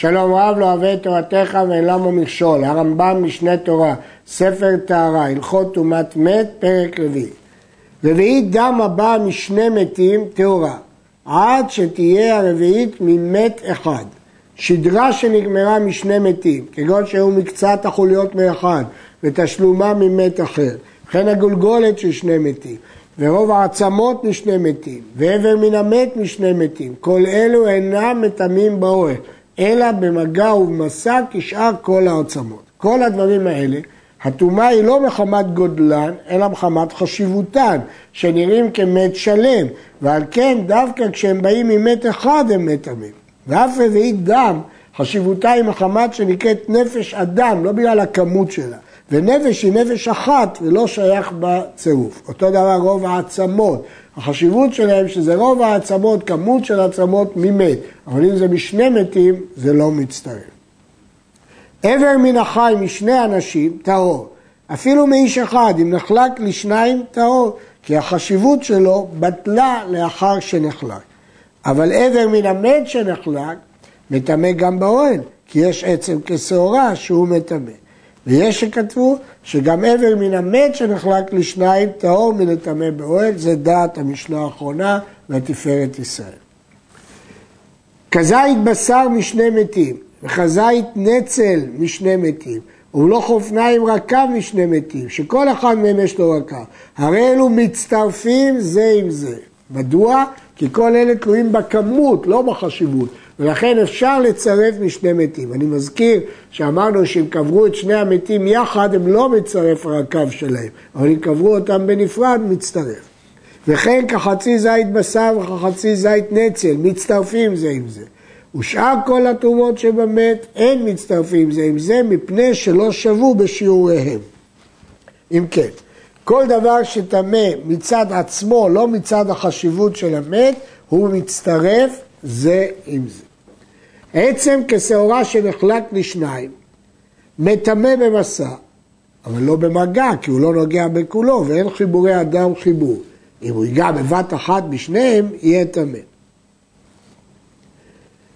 שלום רב לא אוהב את תורתך ואין למה מכשול, הרמב"ם משנה תורה, ספר טהרה, הלכות טומאת מת, פרק רביעי. רביעית דם הבא משני מתים טהורה, עד שתהיה הרביעית ממת אחד. שדרה שנגמרה משני מתים, כגון שהיו מקצת החוליות מאחד ותשלומה ממת אחר, וכן הגולגולת של שני מתים, ורוב העצמות משני מתים, ואיבר מן המת משני מתים, כל אלו אינם מטמאים באוהל, אלא במגע ובמסע כשאר כל העצמות. כל הדברים האלה, הטומאה היא לא מחמת גודלן, אלא מחמת חשיבותן, שנראים כמת שלם, ועל כן דווקא כשהם באים ממת אחד הם מטמאים. ואף רביעית דם, חשיבותה היא מחמת שנקראת נפש אדם, לא בגלל הכמות שלה. ונפש היא נפש אחת ולא שייך בצירוף. אותו דבר רוב העצמות. החשיבות שלהם שזה רוב העצמות, כמות של עצמות ממת. אבל אם זה משני מתים, זה לא מצטרף. עבר מן החי משני אנשים, טהור. אפילו מאיש אחד, אם נחלק לשניים, טהור. כי החשיבות שלו בטלה לאחר שנחלק. אבל עבר מן המת שנחלק, מטמא גם באוהל, כי יש עצם כשעורה שהוא מטמא. ויש שכתבו שגם עבר מן המת שנחלק לשניים טהור מלטמא באוהל, זה דעת המשנה האחרונה והתפארת ישראל. כזית בשר משני מתים, וכזית נצל משני מתים, ולא חופניים רקב משני מתים, שכל אחד מהם יש לו רקב. הרי אלו מצטרפים זה עם זה. מדוע? כי כל אלה תלויים בכמות, לא בחשיבות. ולכן אפשר לצרף משני מתים. אני מזכיר שאמרנו שאם קברו את שני המתים יחד, הם לא מצרף הרקב שלהם, אבל אם קברו אותם בנפרד, מצטרף. וכן כחצי זית בשר וכחצי זית נצל, מצטרפים זה עם זה. ושאר כל התרומות שבמת אין מצטרפים זה עם זה, מפני שלא שבו בשיעוריהם. אם כן, כל דבר שטמא מצד עצמו, לא מצד החשיבות של המת, הוא מצטרף זה עם זה. עצם כשעורה שנחלק לשניים, מטמא במסע, אבל לא במגע, כי הוא לא נוגע בכולו, ואין חיבורי אדם חיבור. אם הוא ייגע בבת אחת בשניהם, יהיה טמא.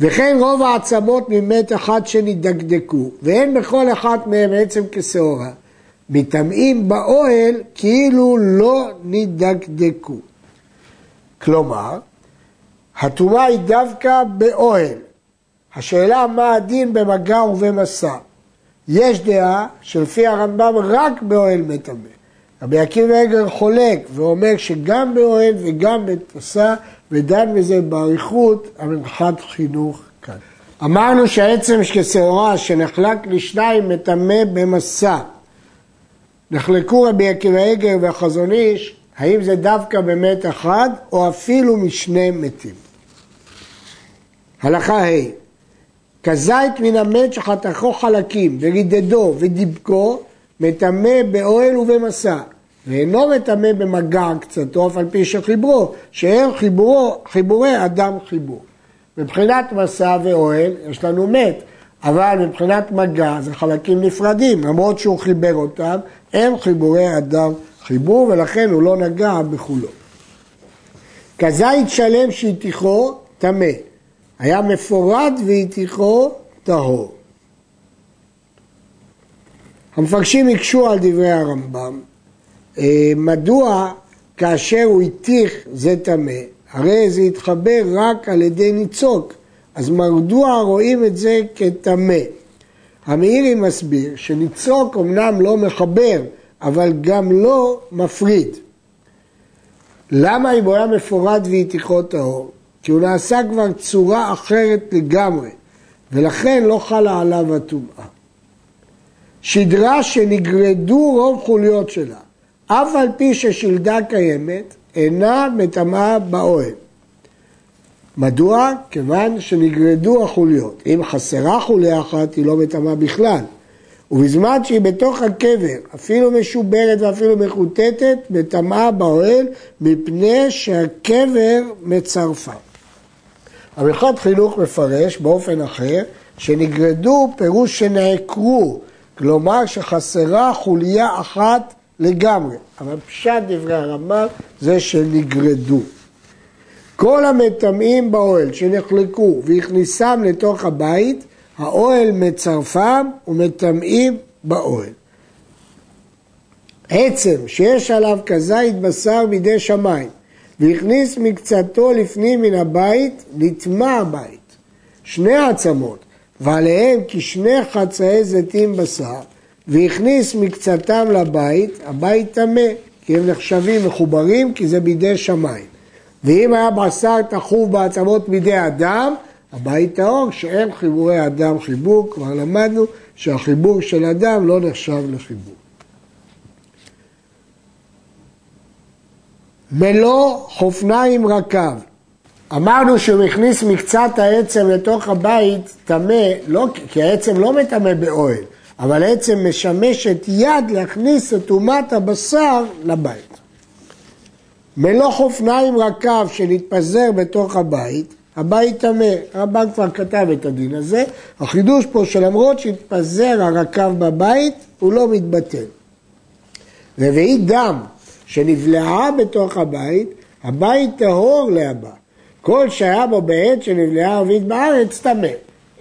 וכן רוב העצמות ממת אחד שנדקדקו, ואין בכל אחת מהם עצם כשעורה. מטמאים באוהל כאילו לא נדקדקו. כלומר, הטומאה היא דווקא באוהל, השאלה מה הדין במגע ובמסע. יש דעה שלפי הרמב"ם רק באוהל מטמא. רבי עקיבא אגר חולק ואומר שגם באוהל וגם במסע, ודן בזה באריכות המנחת חינוך כאן. אמרנו שהעצם כשעורה שנחלק לשניים מטמא במסע. נחלקו רבי עקיבא אגר והחזון איש, האם זה דווקא במת אחד או אפילו משני מתים. הלכה ה' כזית מן המת שחתכו חלקים ורידדו ודיבקו, מטמא באוהל ובמסע, ואינו מטמא במגע קצתו, אף על פי שחיברו, שאין חיבורו, חיבורי אדם חיבור. מבחינת מסע ואוהל יש לנו מת, אבל מבחינת מגע זה חלקים נפרדים, למרות שהוא חיבר אותם, אין חיבורי אדם חיבור, ולכן הוא לא נגע בכולו. כזית שלם שהטיחו, טמא. היה מפורד והתיכו טהור. המפרשים הקשו על דברי הרמב"ם, אה, מדוע כאשר הוא התיך זה טמא, הרי זה התחבר רק על ידי ניצוק, אז מדוע רואים את זה כטמא? המאירי מסביר שניצוק אמנם לא מחבר, אבל גם לא מפריד. למה אם הוא היה מפורד והתיכו טהור? כי הוא נעשה כבר צורה אחרת לגמרי, ולכן לא חלה עליו הטומאה. שדרה שנגרדו רוב חוליות שלה, אף על פי ששלדה קיימת, אינה מטמאה באוהל. מדוע? כיוון שנגרדו החוליות. אם חסרה חוליה אחת, היא לא מטמאה בכלל. ובזמן שהיא בתוך הקבר, אפילו משוברת ואפילו מחוטטת, מטמאה באוהל, מפני שהקבר מצרפה. המלכות חינוך מפרש באופן אחר שנגרדו פירוש שנעקרו, כלומר שחסרה חוליה אחת לגמרי, אבל פשט דברי הרמב"ם זה שנגרדו. כל המטמאים באוהל שנחלקו והכניסם לתוך הבית, האוהל מצרפם ומטמאים באוהל. עצם שיש עליו כזית בשר בידי שמיים והכניס מקצתו לפנים מן הבית, נטמע הבית. שני עצמות, ועליהם כשני חצאי זיתים בשר, והכניס מקצתם לבית, הבית טמא, כי הם נחשבים מחוברים, כי זה בידי שמיים. ואם היה בשר תחוב בעצמות בידי אדם, הבית טהור, שאין חיבורי אדם חיבור, כבר למדנו שהחיבור של אדם לא נחשב לחיבור. מלוא חופניים רקב. אמרנו שהוא הכניס מקצת העצם לתוך הבית טמא, לא, כי העצם לא מטמא באוהל, אבל העצם משמשת יד להכניס את טומאת הבשר לבית. מלוא חופניים רקב שנתפזר בתוך הבית, הבית טמא. הרמב"ם כבר כתב את הדין הזה. החידוש פה שלמרות שהתפזר הרקב בבית, הוא לא מתבטל. רביעית דם שנבלעה בתוך הבית, הבית טהור להבא. כל שהיה בו בעת שנבלעה ערבית בארץ, טמא.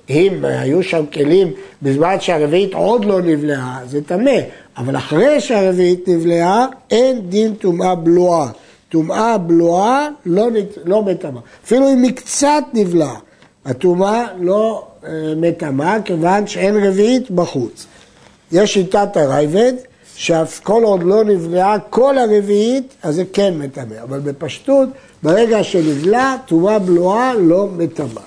אם היו שם כלים בזמן שהרביעית עוד לא נבלעה, זה טמא. אבל אחרי שהרביעית נבלעה, אין דין טומאה בלועה. טומאה בלועה לא, לא מטמאה. אפילו אם היא קצת נבלעה, הטומאה לא אה, מטמאה, כיוון שאין רביעית בחוץ. יש שיטת הרייבד, שכל עוד לא נבלעה כל הרביעית, אז זה כן מטמא. אבל בפשטות, ברגע שנבלע, טומאה בלועה לא מטמאה.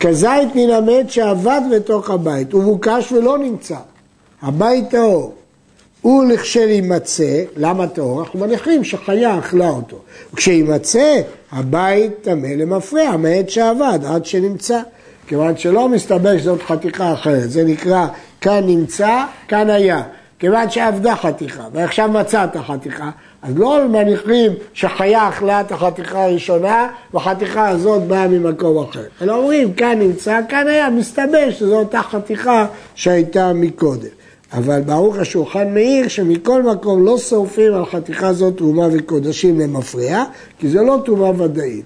כזית מן המת שעבד בתוך הבית, הוא מוקש ולא נמצא. הבית טהור. הוא לכשיימצא, למה טהור? אנחנו מניחים שחיה אכלה אותו. כשימצא, הבית טמא למפרע, מעת שעבד, עד שנמצא. כיוון שלא מסתבר שזאת חתיכה אחרת, זה נקרא כאן נמצא, כאן היה. כיוון שעבדה חתיכה, ועכשיו מצאת חתיכה, אז לא מניחים שחיה אכלה את החתיכה הראשונה, והחתיכה הזאת באה ממקום אחר. אלא אומרים, כאן נמצא, כאן היה, מסתבר שזו אותה חתיכה שהייתה מקודם. אבל ברוך השולחן מאיר שמכל מקום לא שורפים על חתיכה זאת תרומה וקודשים למפריע, כי זה לא תרומה ודאית.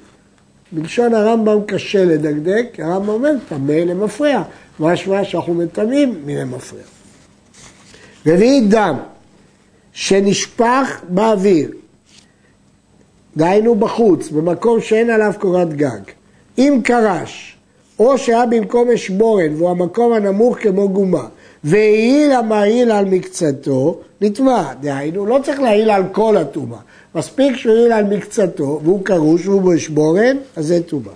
בלשון הרמב"ם קשה לדקדק, הרמב"ם אומר, טמא למפריע. משמע שאנחנו מטמאים מן המפריע. רביעית דם שנשפך באוויר, דהיינו בחוץ, במקום שאין עליו קורת גג. אם קרש, או שהיה במקום אשבורן והוא המקום הנמוך כמו גומה, והעיל המעיל על מקצתו, נטמע. דהיינו, לא צריך להעיל על כל הטומאה. מספיק שהוא העיל על מקצתו, והוא קרוש והוא באשבורן, אז זה טומאה.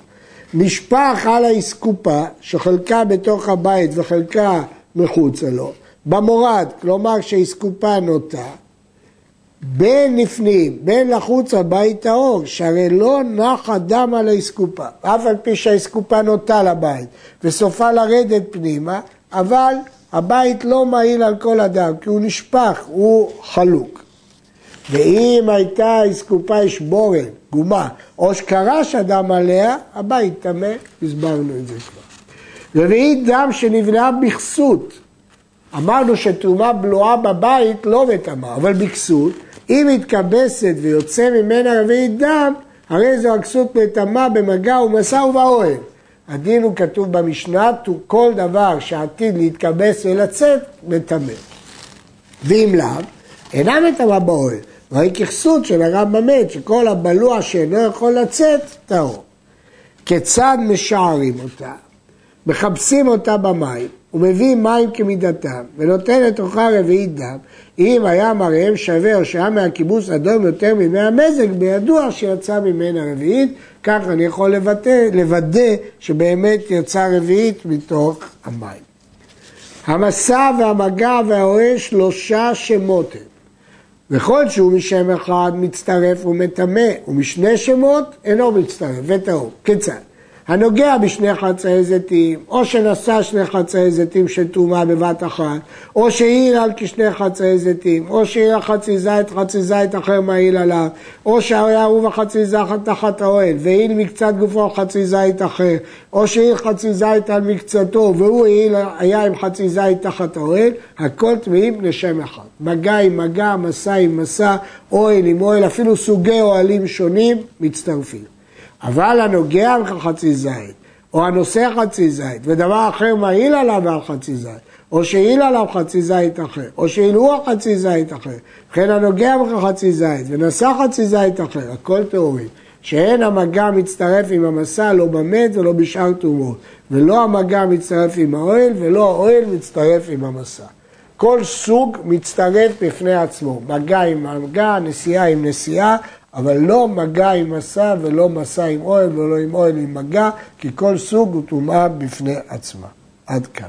נשפך על האסקופה, שחלקה בתוך הבית וחלקה מחוצה לו, במורד, כלומר שהאסקופה נוטה, בין לפנים, בין לחוץ הבית טהור, שהרי לא נח הדם על האסקופה, אף על פי שהאסקופה נוטה לבית וסופה לרדת פנימה, אבל הבית לא מעיל על כל אדם, כי הוא נשפך, הוא חלוק. ואם הייתה אסקופה אשבורן, גומה, או שקרש אדם עליה, הבית טמא, הסברנו את זה כבר. רביעית דם שנבלעה בכסות. אמרנו שתרומה בלועה בבית לא מטמאה, אבל בכסות, אם מתכבסת ויוצא ממנה רביעית דם, הרי זו הכסות מטמאה במגע ומשא ובאוהל. הדין הוא כתוב במשנה, כל דבר שעתיד להתכבס ולצאת, מטמא. ואם לאו, אינה מטמא באוהל. והיא ככסות של הרמב"ם מת, שכל הבלוע שאינו יכול לצאת, טהור. כיצד משערים אותה? מכבסים אותה במים, ומביאים מים כמידתם, ונותן לתוכה רביעית דם. אם היה מראיהם שווה או שהיה מהכיבוס אדום יותר ממי המזג, בידוע שיצא ממנה רביעית, כך אני יכול לבטא, לוודא שבאמת יצא רביעית מתוך המים. המסע והמגע והאוהל שלושה שמות הם. וכל שהוא משם אחד מצטרף ומטמא, ומשני שמות אינו מצטרף וטהור. כיצד? הנוגע בשני חצאי זיתים, או שנשא שני חצאי זיתים של טומאה בבת אחת, או שהעיר על כשני חצאי זיתים, או שהעיר חצי זית, חצי זית אחר מעיל עליו, או שהיה ערוב החצי זית תחת האוהל, והעיל מקצת גופו חצי זית אחר, או שהעיר חצי זית על מקצתו, והוא העיל, היה עם חצי זית תחת האוהל, הכל טמאים לשם אחד. מגע עם מגע, מסע עם מסע, אוהל עם אוהל, אפילו סוגי אוהלים שונים מצטרפים. אבל הנוגע בחצי זית, או הנושא חצי זית, ודבר אחר מעיל עליו על חצי זית, או שהעיל עליו חצי זית אחר, או שהעילו חצי זית אחר, וכן הנוגע בך חצי זית, ונשא חצי זית אחר, הכל טהורים. שאין המגע מצטרף עם המסע לא במת ולא בשאר תרומות, ולא המגע מצטרף עם האוהל ולא האוהל מצטרף עם המסע. כל סוג מצטרף בפני עצמו, מגע עם מגע, נסיעה עם נסיעה, אבל לא מגע עם מסע ולא מסע עם אוהל ולא עם אוהל עם מגע, כי כל סוג הוא טומאה בפני עצמה. עד כאן.